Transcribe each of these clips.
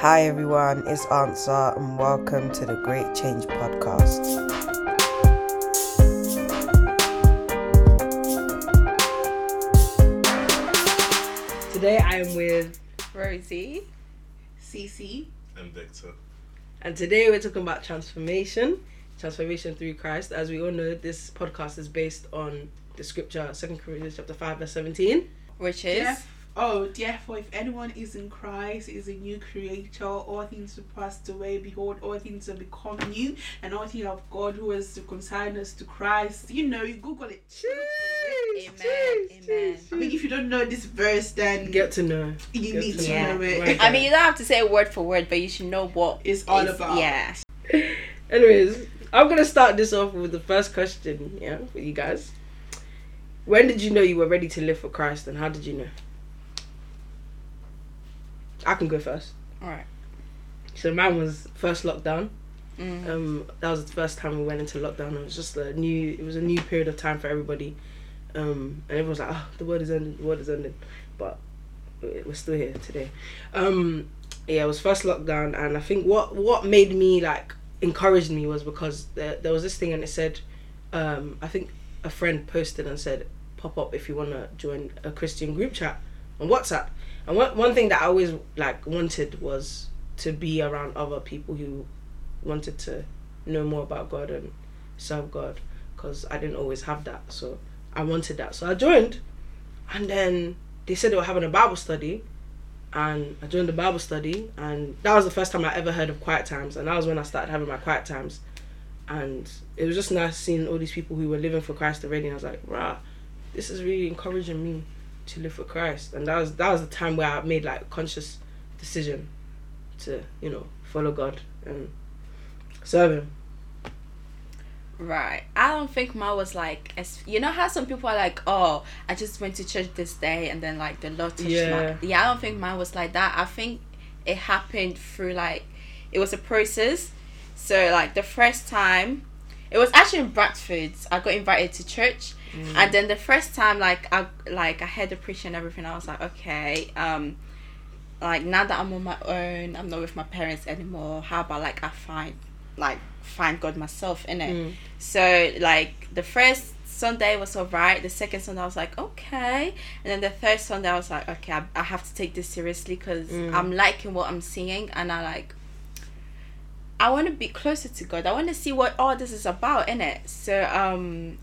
Hi everyone, it's Answer and welcome to the Great Change Podcast. Today I am with, Rosie. Cece. and Victor. and today we're talking about transformation, transformation through Christ. As we all know, this podcast is based on the scripture, Second Corinthians chapter five, verse seventeen. Which is Theref- oh, therefore, if anyone is in Christ, is a new creator. All things have passed away. Behold, all things have become new, and all things of God who has reconciled us to Christ. You know, you Google it. Amen, amen. I mean, if you don't know this verse, then Get to know. you get need to to know. know it. Right. I mean, you don't have to say word for word, but you should know what It's all is- about. Yeah. Anyways, I'm gonna start this off with the first question, yeah, for you guys. When did you know you were ready to live for Christ, and how did you know? I can go first. All right. So mine was first lockdown. Mm. Um, that was the first time we went into lockdown. It was just a new. It was a new period of time for everybody. Um, and everyone was like, "Oh, the world is ending. The world is ending," but we- we're still here today. Um, yeah, it was first lockdown, and I think what what made me like encouraged me was because there, there was this thing, and it said, um, I think a friend posted and said, "Pop up if you want to join a Christian group chat on WhatsApp." And one one thing that I always like wanted was to be around other people who wanted to know more about God and serve God because I didn't always have that. So I wanted that. So I joined, and then they said they were having a Bible study, and I joined the Bible study, and that was the first time I ever heard of quiet times, and that was when I started having my quiet times, and it was just nice seeing all these people who were living for Christ already, and I was like, rah, this is really encouraging me to live for Christ, and that was that was the time where I made like a conscious decision to you know follow God and serve Him. Right. I don't think mine was like as you know how some people are like, oh, I just went to church this day and then like the Lord touched Yeah. my yeah. I don't think mine was like that. I think it happened through like it was a process. So like the first time, it was actually in Bradford. I got invited to church, and then the first time like I like I heard the preaching and everything. I was like, okay, um, like now that I'm on my own, I'm not with my parents anymore. How about like I find like find God myself in it. Mm. So like the first Sunday was alright. The second Sunday I was like okay, and then the third Sunday I was like okay, I, I have to take this seriously because Mm. I'm liking what I'm seeing and I like. I want to be closer to God. I want to see what all this is about in it. So um,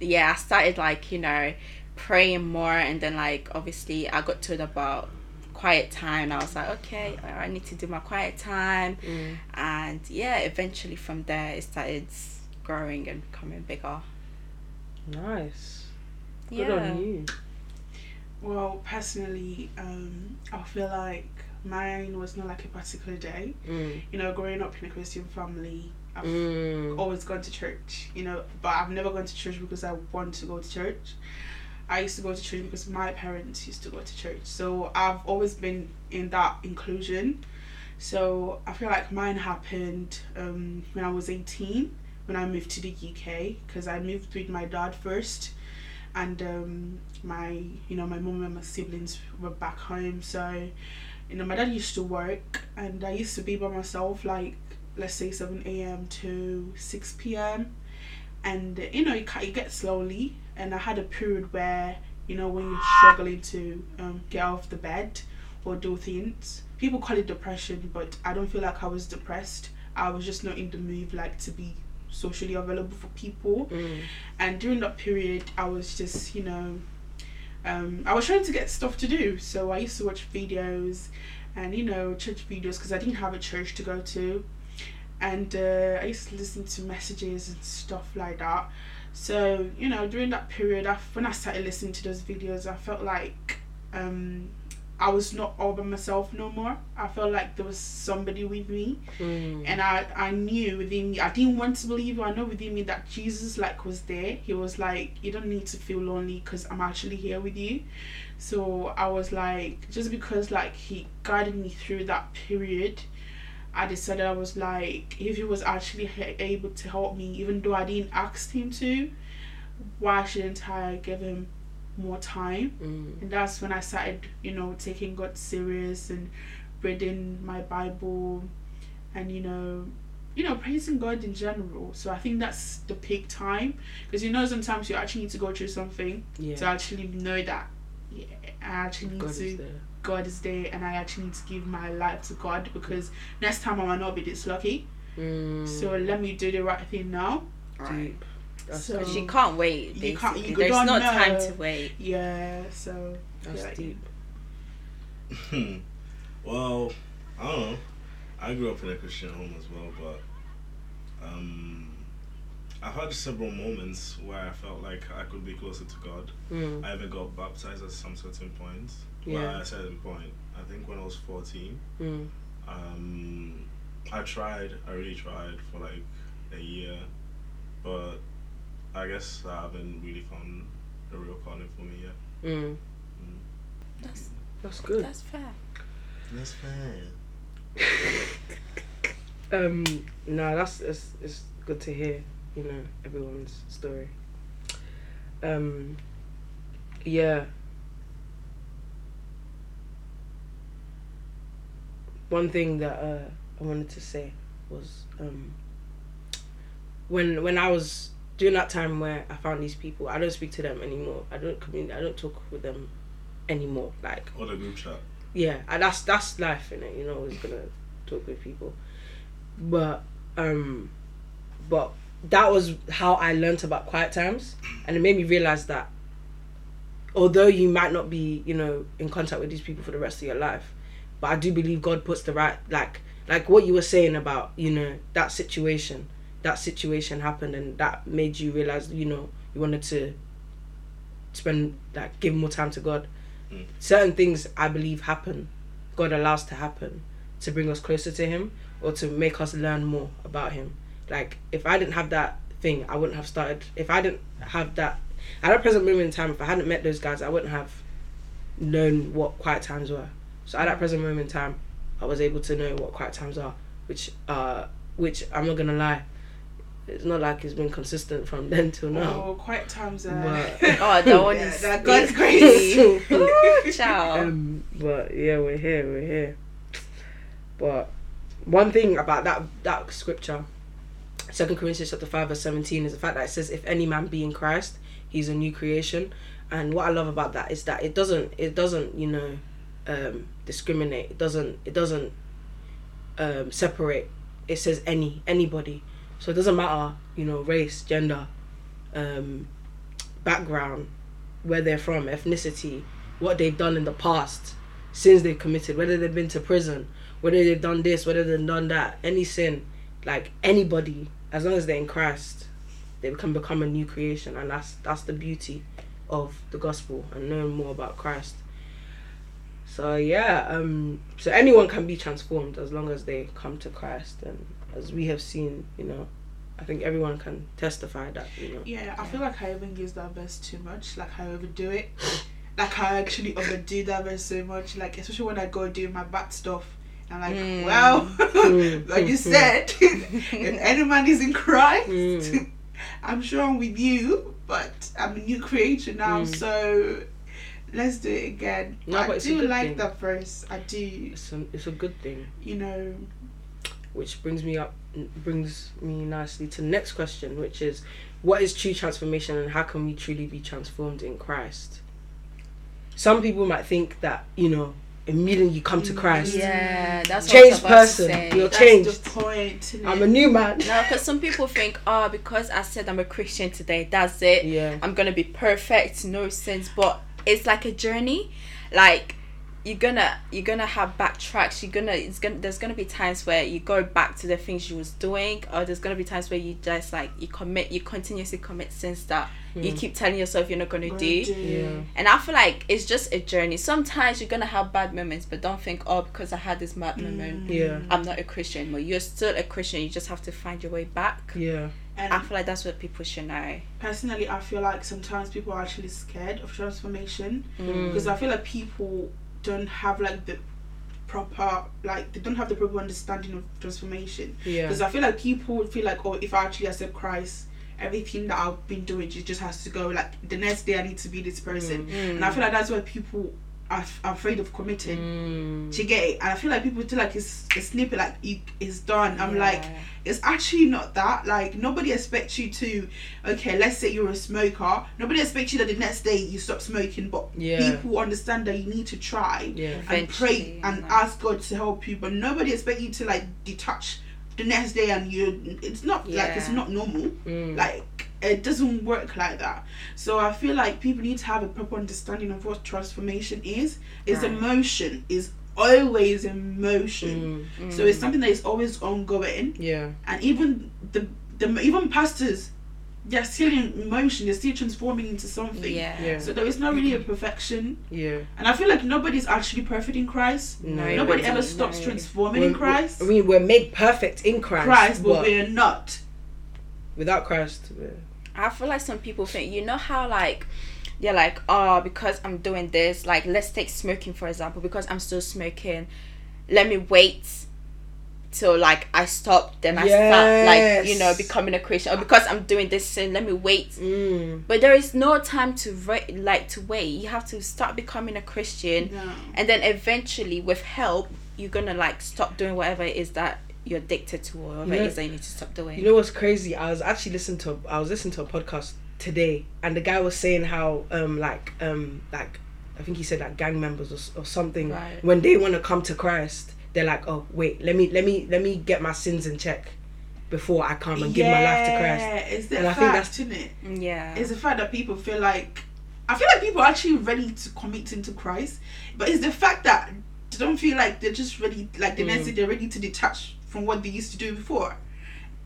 yeah, I started like you know praying more, and then like obviously I got told about quiet time. And I was like okay, I need to do my quiet time Mm. and yeah eventually from there it started growing and becoming bigger Nice. Good yeah on you. Well, personally, um, I feel like mine was not like a particular day. Mm. You know, growing up in a Christian family, I've Mm. always gone to church, you know, but I've never gone to church because I want to go to church. I used to go to church because my parents used to go to church. So I've always been in that inclusion. So I feel like mine happened um, when I was 18, when I moved to the UK, because I moved with my dad first. And um, my, you know, my mom and my siblings were back home. So, you know, my dad used to work and I used to be by myself like let's say 7 a.m. to 6 p.m. And you know, you, ca- you get slowly. And I had a period where, you know, when you're struggling to um, get out of the bed or do things, people call it depression, but I don't feel like I was depressed. I was just not in the mood like to be socially available for people. Mm. And during that period, I was just, you know, um, I was trying to get stuff to do. So I used to watch videos and, you know, church videos because I didn't have a church to go to. And uh, I used to listen to messages and stuff like that. So, you know, during that period, I, when I started listening to those videos, I felt like um, I was not all by myself no more. I felt like there was somebody with me Mm. and I, I knew within me I didn't want to believe I know within me that Jesus like was there he was like you don't need to feel lonely because I'm actually here with you so I was like just because like he guided me through that period I decided I was like if he was actually able to help me even though I didn't ask him to why shouldn't I give him more time Mm. and that's when I started, you know, taking God serious and reading my Bible, and you know, you know, praising God in general. So I think that's the peak time because you know sometimes you actually need to go through something Yeah. to actually know that yeah, I actually need God to is. God is there and I actually need to give my life to God because next time I might not be this lucky. Mm, So let me do the right thing now. deep. That's, So- Because you can't wait. You can't- you There's don't no know. time to wait. Yeah, so that's yeah. deep. Well, I don't know. I grew up in a Christian home as well, but um, I've had several moments where I felt like I could be closer to God. Mm. I even got baptized at some certain points. Yeah. Well, at a certain point, I think when I was 14, Mm. um, I tried, I really tried for like a year, but I guess I haven't really found a real calling for me yet. Mm. That's That's good. that's fair. That's fair. Um, no, that's it's, it's good to hear. You know everyone's story. Um, yeah. One thing that uh, I wanted to say was um, when when I was during that time where I found these people, I don't speak to them anymore. I don't communicate. I don't talk with them anymore. Like Or the group chat. yeah, and that's that's life in it. You know, always gonna talk with people, but um, but that was how I learnt about quiet times, and it made me realize that although you might not be, you know, in contact with these people for the rest of your life, but I do believe God puts the right like like what you were saying about you know that situation, that situation happened, and that made you realize you know you wanted to spend like give more time to God. Mm. Certain things I believe happen, God allows to happen to bring us closer to Him or to make us learn more about Him. Like if I didn't have that thing, I wouldn't have started. If I didn't have that at that present moment in time, if I hadn't met those guys, I wouldn't have known what quiet times were. So at that present moment in time, I was able to know what quiet times are, which uh, which I'm not gonna lie, it's not like it's been consistent from then till now. Oh, quiet times are. But- Oh, that one Yeah, is that God's crazy. grace. Ciao. Um, but yeah, we're here, we're here. But one thing about that that scripture, Second Corinthians chapter five verse seventeen, is the fact that it says, "If any man be in Christ, he's a new creation." And what I love about that is that it doesn't it doesn't you know um, discriminate. It doesn't it doesn't um, separate. It says any anybody, so it doesn't matter you know race, gender, um, background, where they're from, ethnicity, what they've done in the past, sins they've committed, whether they've been to prison, whether they've done this, whether they've done that, any sin, like anybody, as long as they're in Christ, they can become a new creation, and that's that's the beauty of the gospel and knowing more about Christ. So yeah, um, so anyone can be transformed as long as they come to Christ, and as we have seen, you know, I think everyone can testify that, you know. Yeah, I feel like I even use that verse too much. Like I overdo it. Like I actually overdo that verse so much. Like especially when I go do my bad stuff. I'm like, Mm. well, Mm. like you said, if any man is in Christ, Mm. I'm sure I'm with you, but I'm a new creature now, Mm. so let's do it again. No, I but it's a do like thing. that verse. I do. It's a, it's a good thing. You know, which brings me up brings me nicely to the next question which is what is true transformation and how can we truly be transformed in christ some people might think that you know immediately you come to mm, christ Yeah, that's what Changed I was to person. say. You're that's changed the point. innit? i'm a new man No, because some people think, oh, because I said I'm a Christian today, that's it. yeah I'm gonna be perfect, no sins. But it's like a journey. Like you're gonna you're gonna have backtracks. You're gonna it's gonna there's gonna be times where you go back to the things you was doing, or there's gonna be times where you just like you commit you continuously commit sins that you keep telling yourself you're not gonna Gonna do. yeah And I feel like it's just a journey. Sometimes you're gonna have bad moments, but don't think, oh, because I had this bad moment, yeah I'm not a Christian. But you're still a Christian. You just have to find your way back. yeah And I feel like that's what people should know. personally, I feel like sometimes people are actually scared of transformation Mm. because I feel like people don't have like the proper like they don't have the proper understanding of transformation. Yeah. Because I feel like people feel like oh if I actually accept Christ everything that I've been doing it just has to go like the next day I need to be this person. Mm. and I feel like that's where people af- afraid of committing. Mm. You get it? And I feel like people feel like it's a snippet, like you, it's done. I'm Yeah. like, it's actually not that. Like nobody expects you to. Okay, let's say you're a smoker. Nobody expects you that the next day you stop smoking, but Yeah. people understand that you need to try Yeah. and pray and like- ask God to help you. But nobody expects you to like detach the next day and you. It's not like it's not normal. Mm. Like it doesn't work like that. So I feel like people need to have a proper understanding of what transformation is. Is Right. emotion. Is always emotion. Mm. So it's something that is always ongoing, Yeah. and even the the even pastors, they're still in motion, They're still transforming into something. Yeah. Yeah. So there is not really a perfection, Yeah. and I feel like nobody's actually perfect in Christ. No. Nobody Nobody, ever stops no. transforming We're- in Christ. I mean, we're made perfect in Christ. Christ, but but we're not. without Christ, we're- I feel like some people think, you know how like they're like, oh, because I'm doing this, like let's take smoking for example, because I'm still smoking, let me wait till like I stop, then I start like you know becoming a Christian, or because I'm doing this sin, let me wait. Mm. But there is no time to re- like to wait. You have to start becoming a Christian, and then eventually, with help, you're gonna like stop doing whatever it is that you're addicted to, or whatever You know- it is that you need to stop doing. You know what's crazy? I was actually listening to I was listening to a podcast today, and the guy was saying how um like um like I think he said like gang members or, or something Right. when they want to come to Christ, they're like, oh wait, let me let me let me get my sins in check before I come and give my life to Christ. Yeah, it's the And I think fact, isn't it? yeah. It's the fact that people feel like I feel like people are actually ready to commit into Christ, but it's the fact that they don't feel like they're just ready, like the next Mm. day they're ready to detach from what they used to do before.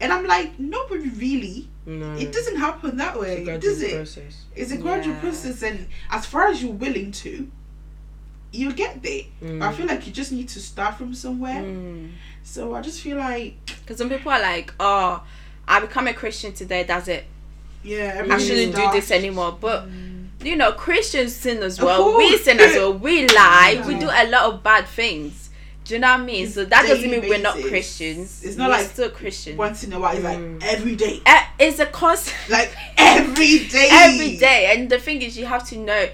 And I'm like, nobody really. No, It doesn't happen that way, does it? process. It's a gradual Yeah. process, and as far as you're willing to, you get there. Mm. But I feel like you just need to start from somewhere. Mm. So I just feel like, Because some people are like, oh, I become a Christian today, that's it. yeah, I shouldn't do this anymore. But, you know, Christians sin as well. We sin as well. We lie. We do a lot of bad things. Do you know what I mean? So that doesn't mean we're not. Christians. It's not we're like still Christian. Once in a while, it's Mm. like every day. Uh, it's a constant. Like every day. every day. And the thing is, you have to know.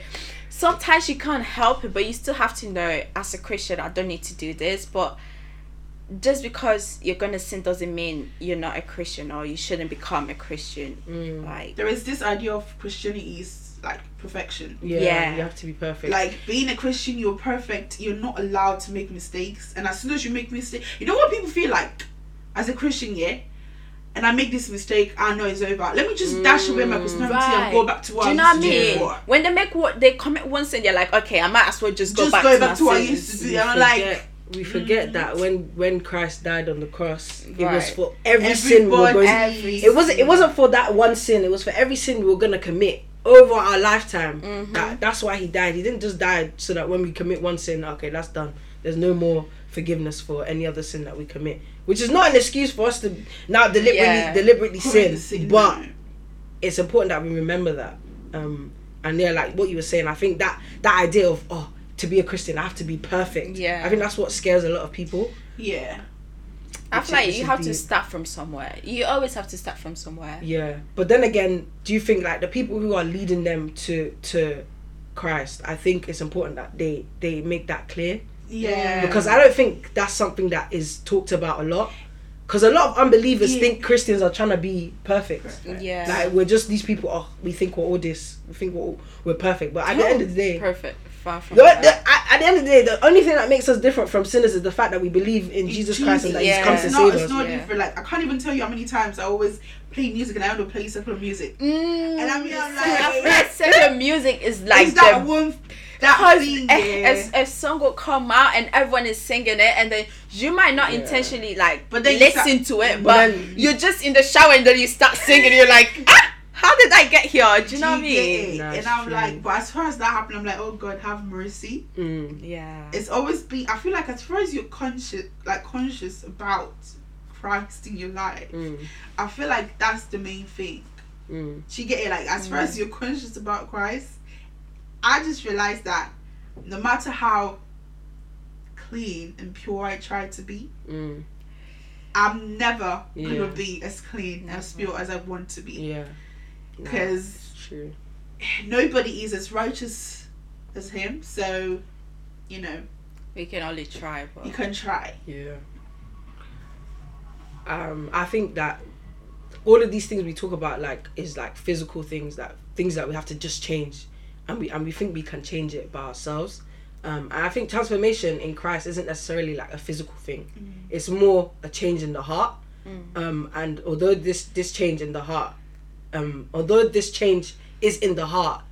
Sometimes you can't help it, but you still have to know. As a Christian, I don't need to do this, but just because you're gonna sin doesn't mean you're not a Christian or you shouldn't become a Christian. Mm. Like, There is this idea of Christianity is like perfection. Yeah, Yeah. you have to be perfect. Like being a Christian, you're perfect. You're not allowed to make mistakes. And as soon as you make mistake, you know what people feel like as a Christian, yeah. And I make this mistake, I know it's over. Let me just dash away my personality and go back to what Do you know I what I used to do mean? before. When they make what they commit one sin, they're like, okay, I might as well just go back go to back my to what I used to do. we And I'm forget, like, we forget mm. that when when Christ died on the cross, it was for every sin we were everybody, going. Every It wasn't. It wasn't for that one sin. It was for every sin we were gonna commit over our lifetime. Mhm. That that's why he died. He didn't just die so that when we commit one sin, okay, that's done. There's no more forgiveness for any other sin that we commit. Which is not an excuse for us to now deliberately Yeah. deliberately sin, sin, but it's important that we remember that. Um, and yeah, like what you were saying, I think that that idea of oh, to be a Christian, I have to be perfect. Yeah. I think that's what scares a lot of people. yeah. I feel like you have is to start from somewhere. You always have to start from somewhere. Yeah, but then again, do you think like the people who are leading them to to Christ? I think it's important that they they make that clear Yeah. because I don't think that's something that is talked about a lot. Because a lot of unbelievers Yeah. think Christians are trying to be perfect. Yeah. Like we're just these people. Oh, we think we're all this. We think we're all, we're perfect. But at the end of the day, Perfect. Far from the, that. the, at, at the end of the day, the only thing that makes us different from sinners is the fact that we believe in Jesus Christ and that Yeah. He's come to it's save not, us. it's not Yeah. different. Like I can't even tell you how many times I always play music and I want to play secular music. Mm, And I mean, I'm I like, feel secular music is like is that the one? That because thing, a, yeah. a, a song will come out and everyone is singing it and then you might not Yeah. intentionally like But then listen start- to it But but, then- you're just in the shower and then you start singing you're like ah, how did I get here do you know what I Do you get mean and I'm true. like, but as far as that happened, I'm like, oh God, have mercy. Mm. yeah It's always been. I feel like as far as you're conscious, like conscious about Christ in your life, Mm. I feel like that's the main thing. Mm. Do you get it? Like as far as you're conscious about Christ, I just realized that no matter how clean and pure I try to be, Mm. I'm never Yeah. gonna be as clean as pure as I want to be. Yeah. Because It's true. nobody is as righteous as him. So you know, We can only try, but you can try. Yeah. Um, I think that all of these things we talk about like is like physical things that things that we have to just change, and we and we think we can change it by ourselves. Um, and I think transformation in Christ isn't necessarily like a physical thing. It's more a change in the heart. Um, and although this this change in the heart, um, although this change is in the heart,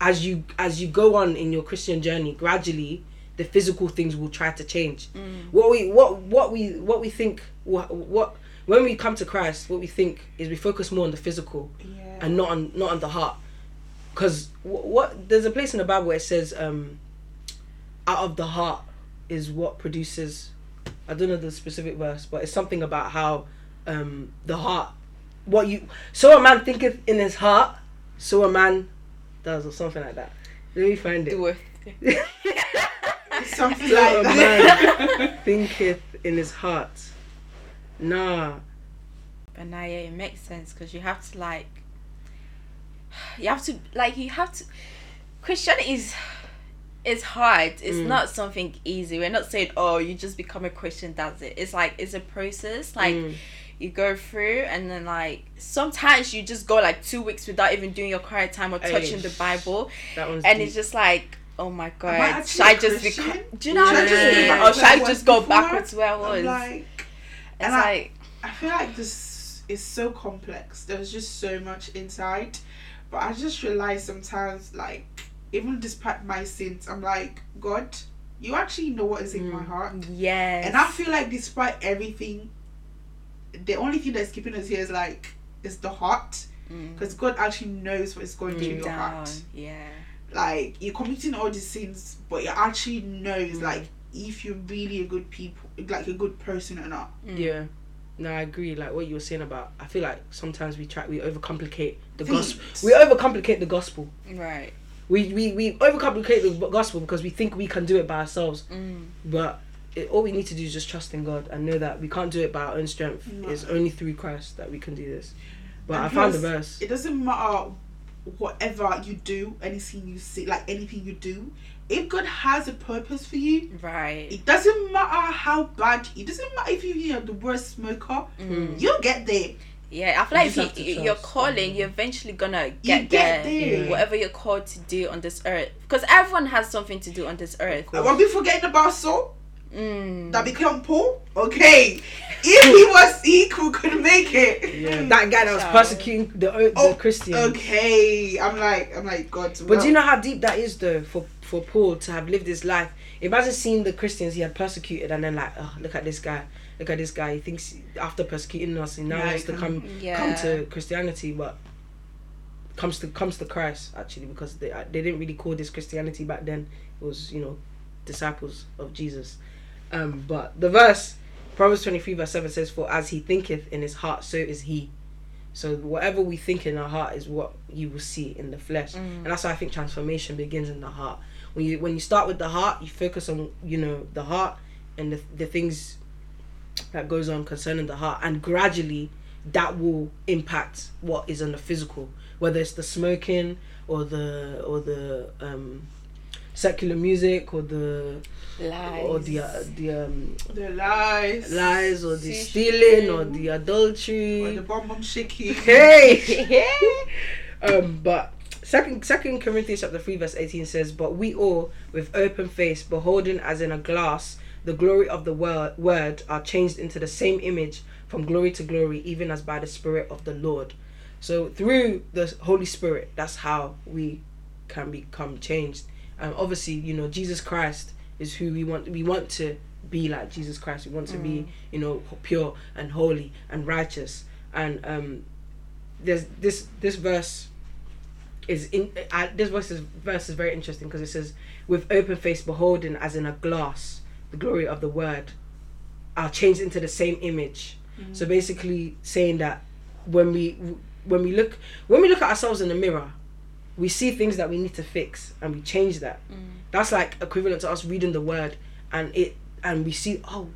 as you as you go on in your Christian journey, gradually the physical things will try to change. What we what what we what we think what, what when we come to Christ, what we think is we focus more on the physical Yeah. and not on not on the heart. Because what, what there's a place in the Bible where it says, um, "Out of the heart is what produces." I don't know the specific verse, but it's something about how um, the heart, what you so a man thinketh in his heart, so a man does, or something like that. Let me find it. do it. Something So like a that. man thinketh in his heart. Nah. But now, yeah, it makes sense because you have to like, you have to like you have to. Christianity is is hard. It's Mm. not something easy. We're not saying oh you just become a Christian. That's it. It's like it's a process. Like Mm. You go through and then like sometimes you just go like two weeks without even doing your quiet time or touching the Bible, and deep. it's just like. Oh my god! actually Should I just become? Do you know what I I mean? Or should I I just go backwards to where I was? like, it's and I- like I feel like this is so complex. There's just so much inside. But I just realize sometimes, like, even despite my sins, I'm like, God, you actually know what is in my Mm. heart. yes. And I feel like despite everything, the only thing that's keeping us here is like, is the heart. Mm. Because God actually knows what's going through Mm. your heart. Yeah. Like, you're committing all these sins, but you actually knows, Mm. like, if you're really a good people, like a good person or not. Mm. Yeah. No, I agree. Like what you were saying about, I feel like sometimes we try, we overcomplicate the gospel. We overcomplicate the gospel. Right. We we we overcomplicate the gospel because we think we can do it by ourselves. Mm. But it, all we need to do is just trust in God and know that we can't do it by our own strength. No. It's only through Christ that we can do this. But And I found the plus, verse. It doesn't matter whatever you do, anything you see, like anything you do. If God has a purpose for you, Right. it doesn't matter how bad. It doesn't matter if you are the worst smoker. Mm. You'll get there. Yeah, I feel like if you, you're calling, you're eventually gonna You get, get there. there. Whatever you're called to do on this earth, because everyone has something to do on this earth. course. Are we forgetting about Saul Mm. that became Paul? Okay, if he was equal, could make it. Yeah, that guy that was persecuting the, the Oh, Christians. Okay, I'm like, I'm like, God. But do you know how deep that is though for for Paul to have lived his life? Imagine seeing the Christians he had persecuted and then like, oh look at this guy, look at this guy. He thinks after persecuting us, he now Yeah, wants to come Yeah. come to Christianity, but comes to comes to Christ actually because they they didn't really call this Christianity back then. It was you know disciples of Jesus. Um, but the verse Proverbs twenty three verse seven says, "For as he thinketh in his heart, so is he." So whatever we think in our heart is what you will see in the flesh, and that's why I think transformation begins in the heart. When you when you start with the heart, you focus on you know the heart and the the things that goes on concerning the heart, and gradually that will impact what is on the physical, whether it's the smoking or the or the um, secular music or the Lies. or the uh, the um, the lies, lies or the See, stealing or the adultery. or the bomb bomb shaking. Hey. um, but second Second Corinthians chapter three verse eighteen says, "But we all, with open face, beholding as in a glass the glory of the word, word, are changed into the same image from glory to glory, even as by the Spirit of the Lord." So through the Holy Spirit, that's how we can become changed. And obviously, you know, Jesus Christ is who we want. We want to be like Jesus Christ. We want to be, you know, pure and holy and righteous. And um, there's this this verse is in uh, this verse is verse is very interesting because it says with open face beholding as in a glass the glory of the word are changed into the same image so basically saying that when we when we look when we look at ourselves in the mirror we see things that we need to fix and we change that mm. that's like equivalent to us reading the word and it and we see oh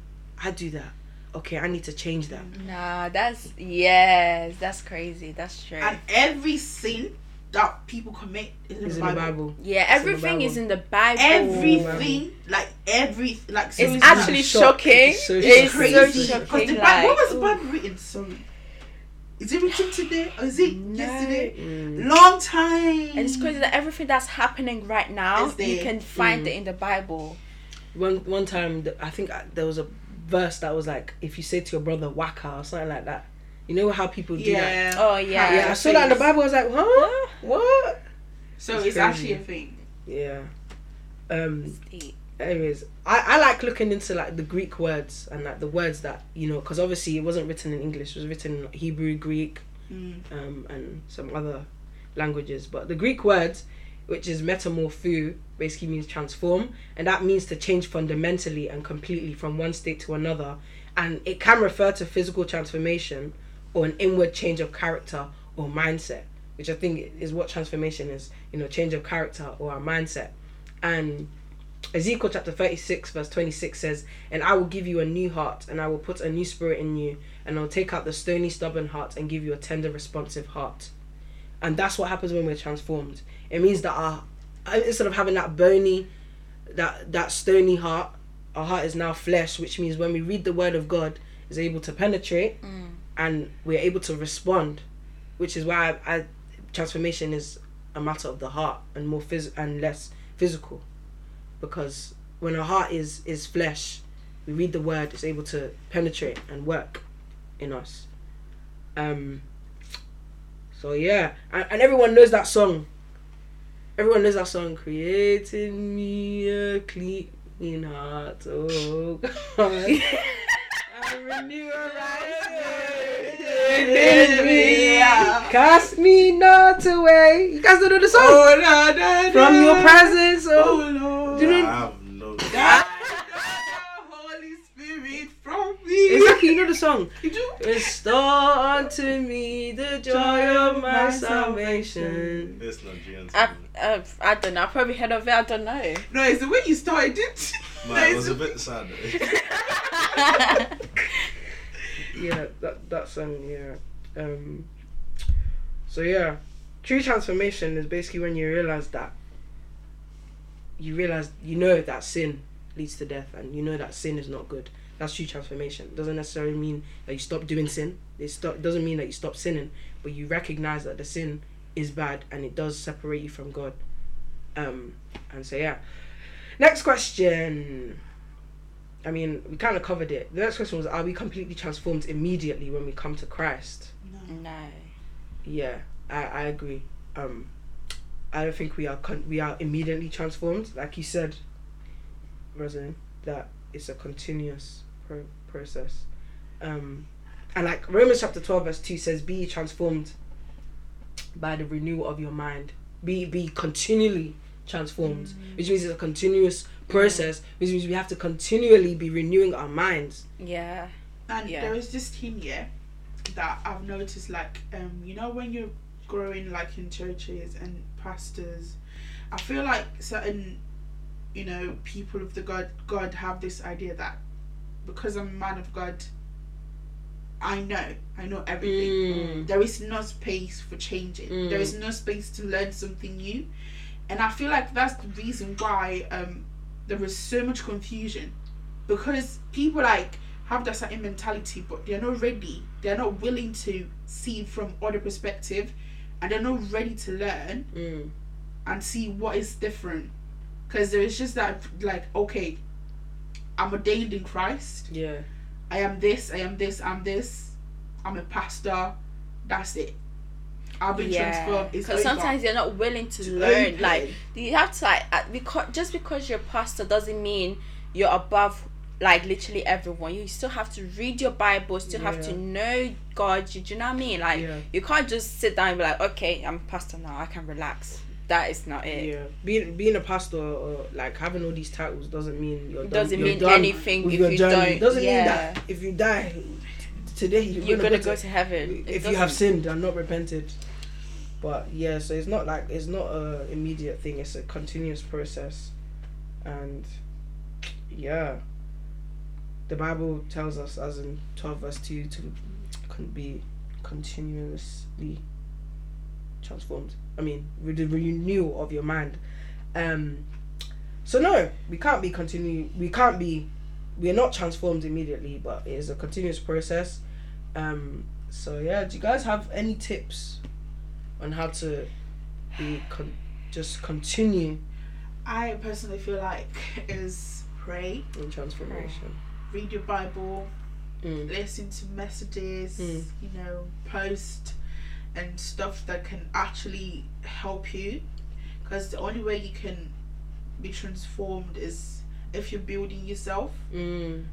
i do that okay i need to change that Nah, that's yes, that's crazy. That's true. And every sin that people commit is in, the, in the Bible. Bible. Yeah, It's in the everything is in the Bible. Everything, like every, like It's seriously, actually shock. shocking. It's so It's shocking. so crazy. shocking. Because the like, what was the ooh. Bible written? Sorry, is it written today or is it No. yesterday? Mm. Long time. And it's crazy that everything that's happening right now, you can find Mm. it in the Bible. One one time, I think uh, there was a verse that was like, if you say to your brother "waka" or something like that, you know how people do that. Oh yeah. Yeah, I saw that in the Bible. I was like, huh? What? So It's it's, actually a thing. Yeah. Um. It's deep. Anyways, I, I like looking into like the Greek words and like the words that you know, because obviously it wasn't written in English. It was written in Hebrew, Greek, Mm. um, and some other languages. But the Greek words, which is metamorpho, basically means transform, and that means to change fundamentally and completely from one state to another. And it can refer to physical transformation or an inward change of character or mindset, which I think is what transformation is. You know, change of character or our mindset. And Ezekiel chapter 36, verse 26 says, And I will give you a new heart, and I will put a new spirit in you, and I'll take out the stony, stubborn heart and give you a tender, responsive heart. And that's what happens when we're transformed. It means that our instead of having that bony, that that stony heart, our heart is now flesh, which means when we read the word of God, is able to penetrate, Mm. and we're able to respond, which is why I, I, transformation is a matter of the heart and more phys- and less physical, because when our heart is is flesh, we read the word, it's able to penetrate and work in us. Um. So yeah, and, and everyone knows that song. Everyone knows that song. Created me a clean heart, oh God. renew a right. Cast me not away. You guys don't know the song Oh, no, no, from your presence. Oh, Lord. Do you I know- have no. God, Holy Spirit from me. exactly. You know the song. You do? Restore unto me the joy of my salvation. This Nigerian I, uh, I don't know. I probably heard of it. I don't know. No, it's the way you started it. Man, it was a bit sad. though. Yeah, that that song. Yeah. Um. So yeah, true transformation is basically when you realize that. You realize you know that sin leads to death, and you know that sin is not good. That's true transformation. Doesn't necessarily mean that you stop doing sin. It stop doesn't mean that you stop sinning, but you recognize that the sin is bad and it does separate you from God. Um, and so yeah. Next question. I mean, we kind of covered it. The next question was: Are we completely transformed immediately when we come to Christ? no. Yeah, I, I agree. Um, I don't think we are con- we are immediately transformed, like you said, Rosalind. That it's a continuous pro- process. Um, and like Romans chapter twelve verse two says, "Be transformed by the renewal of your mind. Be be continually transformed, which means it's a continuous process, which means we have to continually be renewing our minds. Yeah. And Yeah. there is this thing, yeah, that I've noticed, like, um, you know, when you're growing, like, in churches and pastors, I feel like certain, you know, people of the God, God have this idea that because I'm a man of God, I know, I know everything. Mm. There is no space for changing. Mm. There is no space to learn something new, and I feel like that's the reason why um, there is so much confusion, because people like have that certain mentality, but they're not ready. They're not willing to see from other perspective, and they're not ready to learn Mm. and see what is different. Because there is just that like okay, I'm ordained in Christ. Yeah. I am this, I am this, I'm this. I'm a pastor. That's it. I've been transformed. It's Because sometimes you're not willing to It's learn. open. Like you have to like uh, because just because you're a pastor doesn't mean you're above like literally everyone. You still have to read your Bible. Still have to know God. You, do you know what I mean? Like Yeah. you can't just sit down and be like, okay, I'm a pastor now. I can relax. That is not it. Yeah, being being a pastor or like having all these titles doesn't mean you're It done. doesn't you're mean done anything if you journey. don't- doesn't mean that if you die today you're, You're gonna, gonna go to heaven. It if you have sinned and not repented. But yeah, so it's not like it's not a immediate thing. It's a continuous process, and yeah, the Bible tells us, as in twelve verse two, to be continuously transformed. I mean, with the renewal of your mind. Um, so no, we can't be continue. We can't be. We're not transformed immediately, but it is a continuous process. Um, so yeah, do you guys have any tips on how to be con- just continue I personally feel like is pray, in transformation? Read your Bible, Mm. listen to messages, Mm. you know, post and stuff that can actually help you. Because the only way you can be transformed is if you're building yourself, Mm.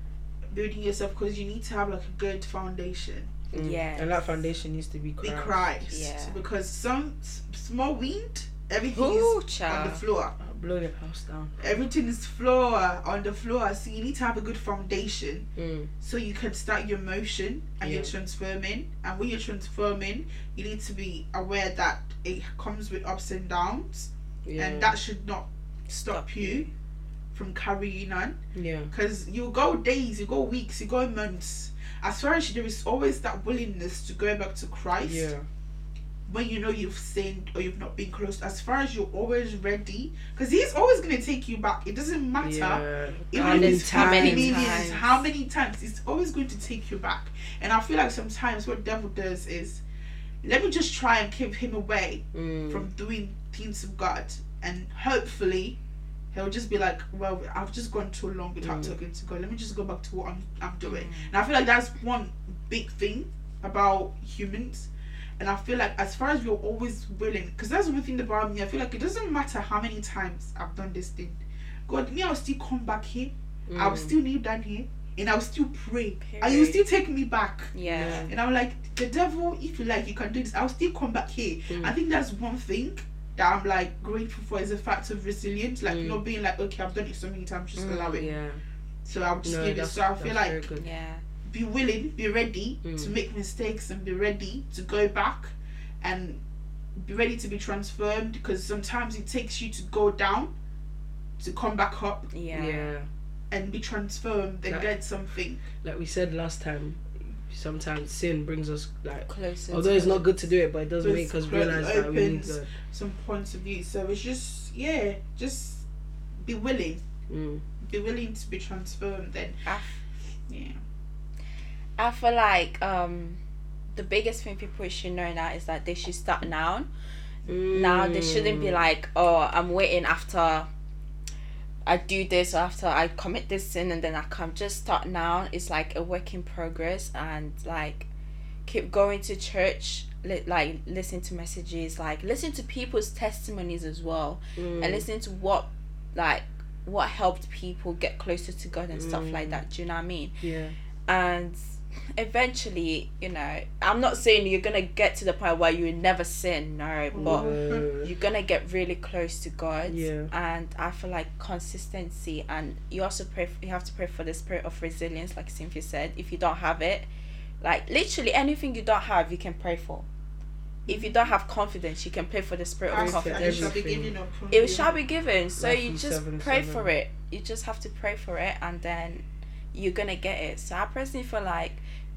building yourself because you need to have like a good foundation. Mm. Yes. and that foundation needs to be Be Christ. Christ. Yeah. Because some small wind, everything Ooh, is on the floor. I'll blow your house down. Everything is floor on the floor. So you need to have a good foundation Mm. so you can start your motion and Yeah. you're transforming. And when you're transforming, you need to be aware that it comes with ups and downs, Yeah. and that should not stop, Stop you you. from carrying on. yeah. Because you go days, you go weeks, you go months. As far as there is always that willingness to go back to Christ Yeah. When you know you've sinned or you've not been close. As far as you're always ready, because He's always gonna take you back. It doesn't matter. Yeah. Even How if many it's how many times? millions, how many times, it's always going to take you back. And I feel like sometimes what devil does is, let me just try and keep him away Mm. from doing things of God, and hopefully, he'll just be like, well, I've just gone too long without Mm. talking to God. Let me just go back to what I'm I'm doing. And I feel like that's one big thing about humans. And I feel like as far as you're always willing, because that's one thing about me. I feel like it doesn't matter how many times I've done this thing. God, me, I'll still come back here. I'll Mm. still kneel down here, and I'll still pray, and you Period. still take me back. Yeah. And I'm like, the devil, if you like, you can do this. I'll still come back here. Mm. I think that's one thing that I'm like grateful for is the fact of resilience, like Mm. not being like, okay, I've done it so many times, just allow it. Yeah. So I'll just No, give it. that's, So I that's feel like good. Yeah. Be willing, be ready Mm. to make mistakes and be ready to go back and be ready to be transformed because sometimes it takes you to go down to come back up Yeah. yeah. and be transformed and Like- get something. Like we said last time, sometimes sin brings us like. Closer. Although to it's not good to do it, but it does But make it's us realize that we need opens- some points of view. So it's just yeah, just be willing, Mm. be willing to be transformed. Then, I yeah, I feel like um the biggest thing people should know now is that they should start now. Now they shouldn't be Mm. like, oh, I'm waiting after I do this or after I commit this sin and then I come. Just start now. It's like a work in progress and like keep going to church. Li- like listen to messages, like listen to people's testimonies as well, Mm. and listen to what like what helped people get closer to God and stuff like Mm. that. Do you know what I mean? Yeah. and eventually you know i'm not saying you're gonna get to the point where you never sin no but Uh, you're gonna get really close to god. Yeah. and i feel like consistency and you also pray you have to pray for the spirit of resilience like cynthia said. If you don't have it like literally anything you don't have you can pray for. If you don't have confidence you can pray for the spirit of Ask for and confidence it shall be given it shall be given. So you just 7, pray 7. for it. You just have to pray for it and then you're gonna get it. So i personally feel like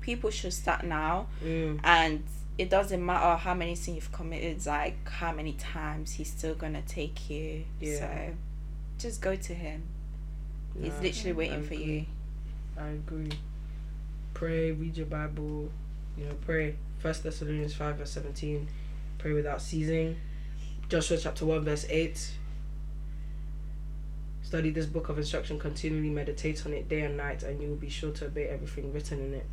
people should start now Mm. and it doesn't matter how many sins you've committed like how many times he's still gonna take you Yeah. so just go to him he's literally waiting for you. I agree. Pray, read your Bible, you know, pray. First Thessalonians five verse seventeen. Pray without ceasing. Joshua chapter one verse eight. Study this book of instruction continually, meditate on it day and night, and you will be sure to obey everything written in it.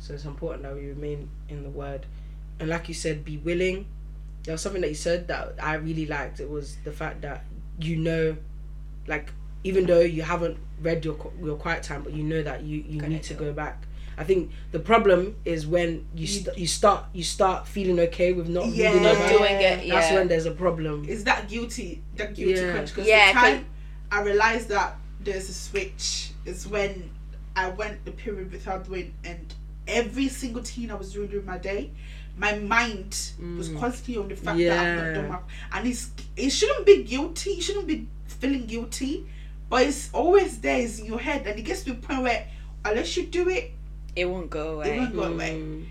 So it's important that we remain in the word. And like you said, be willing. There was something that you said that I really liked. It was the fact that you know, like, even though you haven't read your your quiet time, but you know that you, you Gonna need to go back. I think the problem is when you st- you start you start feeling okay with not Yeah. reading not your Yeah. Bible. doing it yeah That's when there's a problem. Is that guilty? That guilty Yeah. conscience? Because Yeah, the time I realized that there's a switch is when I went the period without doing, and every single thing I was doing during my day, my mind was Mm. constantly on the fact that I've not done my. And it's it shouldn't be guilty. You shouldn't be feeling guilty, but it's always there. It's in your head, and it gets to a point where unless you do it, it won't go away it won't go away. Mm.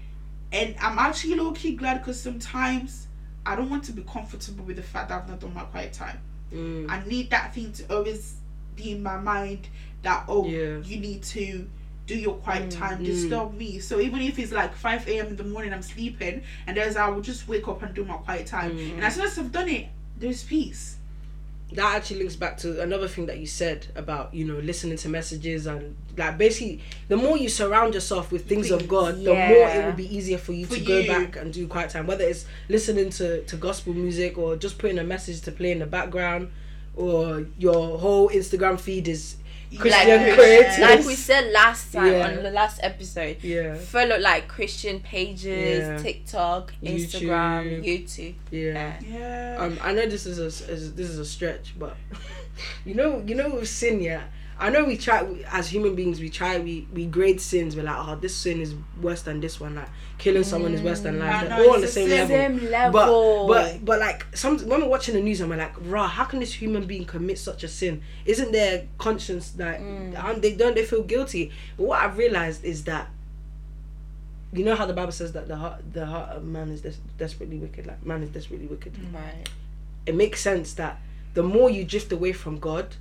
and I'm actually low key glad because sometimes I don't want to be comfortable with the fact that I've not done my quiet time. Mm. I need that thing to always be in my mind that oh Yeah. you need to do your quiet time Mm. disturb me so even if it's like 5 a.m in the morning i'm sleeping and there's i will just wake up and do my quiet time Mm. and as soon as i've done it there's peace that actually links back to another thing that you said about you know listening to messages and like basically the more you surround yourself with things of god the more it will be easier for you For to go you. back and do quiet time whether it's listening to to gospel music or just putting a message to play in the background or your whole instagram feed is christian Like- creators Like we said last time Yeah. on the last episode, yeah follow like Christian pages, Yeah. TikTok, Instagram, YouTube. yeah yeah Um, I know this is a is, this is a stretch, but you know, you know, with sin, yeah. I know we try as human beings. We try we we grade sins. We're like, oh, this sin is worse than this one. Like killing someone is worse than mm. I life. They're all on the it's same level. Level. But but but like some when we're watching the news and we're like, rah, how can this human being commit such a sin? Isn't their conscience like mm. aren't they don't they feel guilty? But what I've realized is that you know how the Bible says that the heart the heart of man is des- desperately wicked. Like man is desperately wicked right. it makes sense that the more you drift away from God,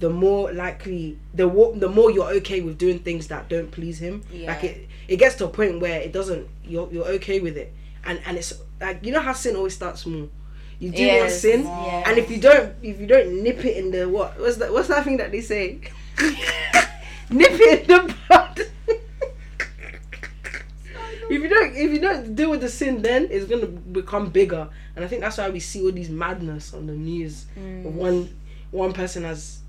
the more likely the the more you're okay with doing things that don't please Him. Yeah. Like it, it gets to a point where it doesn't. You're you're okay with it, and and it's like you know how sin always starts small. You do one sin, yes. and if you don't if you don't nip it in the what what's that what's that thing that they say? nip it in the bud. if you don't if you don't deal with the sin then it's gonna become bigger and i think that's why we see all these madness on the news Mm. one one person has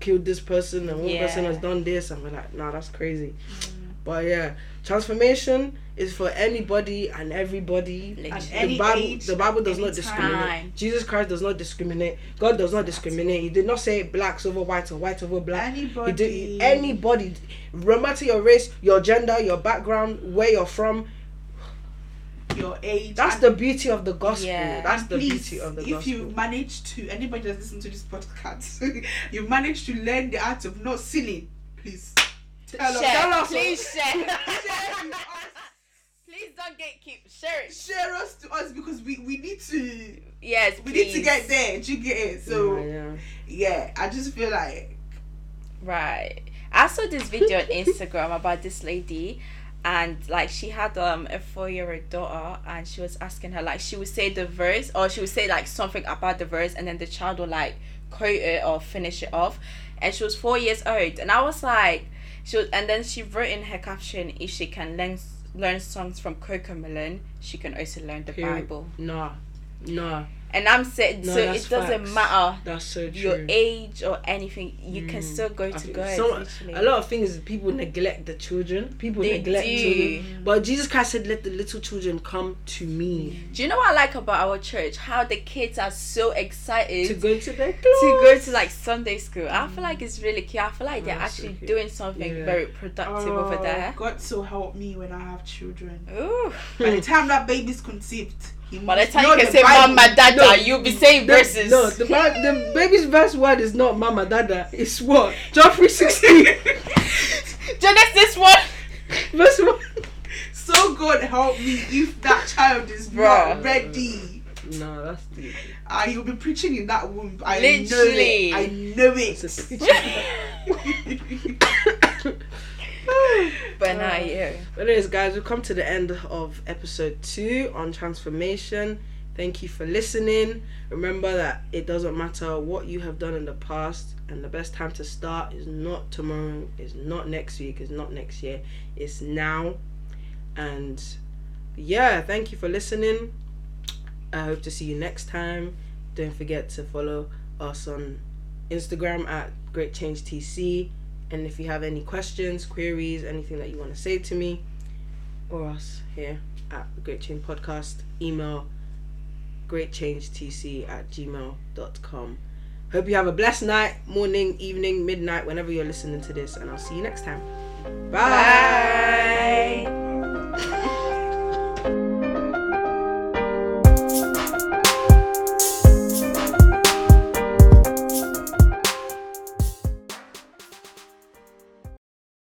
killed this person and one person has done this and we're like nah that's crazy. Mm. But yeah transformation is for anybody and everybody. At the any bible age, the bible does not discriminate. time. jesus christ does not discriminate. God does not discriminate. He did not say blacks over white or white over black. Anybody did anybody. No matter your race your gender your background where you're from your age that's and- the beauty of the gospel Yeah. that's the please, beauty of the if gospel you manage to anybody that's listening to this podcast you manage to learn the art of not sinning please tell us Share, tell us. please share. share us. please don't get keep share it. share us to us because we we need to Yes, we please. need to get there do you get it so yeah, yeah i just feel like Right. I saw this video on Instagram about this lady and like she had um a four year old daughter and she was asking her like she would say the verse or she would say like something about the verse and then the child would like quote it or finish it off. And she was four years old. And I was like she was, and then she wrote in her caption if she can learn learn songs from CoComelon she can also learn the Period. Bible. Nah. Nah and I'm saying No, so it doesn't facts. matter that's so true your age or anything you can Mm. still go to think God some- a lot of things people neglect the children people They neglect do. children but jesus christ said let the little children come to me Do you know what I like about our church? How the kids are so excited to to, go to their go to like Sunday school. I feel like it's really cute. I feel like they're That's actually cute. doing something Yeah. very productive over oh, there. god so help me when i have children Ooh. by the time that baby's conceived he By the time you can say Bible. mama dada, No. you'll be saying The- verses. No, the, Bi- the baby's best word is not mama dada. It's what? John 316. Genesis one. verse 1. so god help me if that child is Bruh. not ready No, that's deep. uh, he'll be preaching in that womb i Literally. know it i know it preacher. But now uh, you. But anyways, guys, we've come to the end of episode two on transformation. Thank you for listening. Remember that it doesn't matter what you have done in the past, and the best time to start is not tomorrow, is not next week, is not next year, it's now. And yeah, thank you for listening. I hope to see you next time. Don't forget to follow us on Instagram at Great Change TC. And if you have any questions, queries, anything that you want to say to me or us here at the Great Change Podcast, email greatchangetc at gmail.com. Hope you have a blessed night, morning, evening, midnight, whenever you're listening to this, and I'll see you next time. Bye. Bye.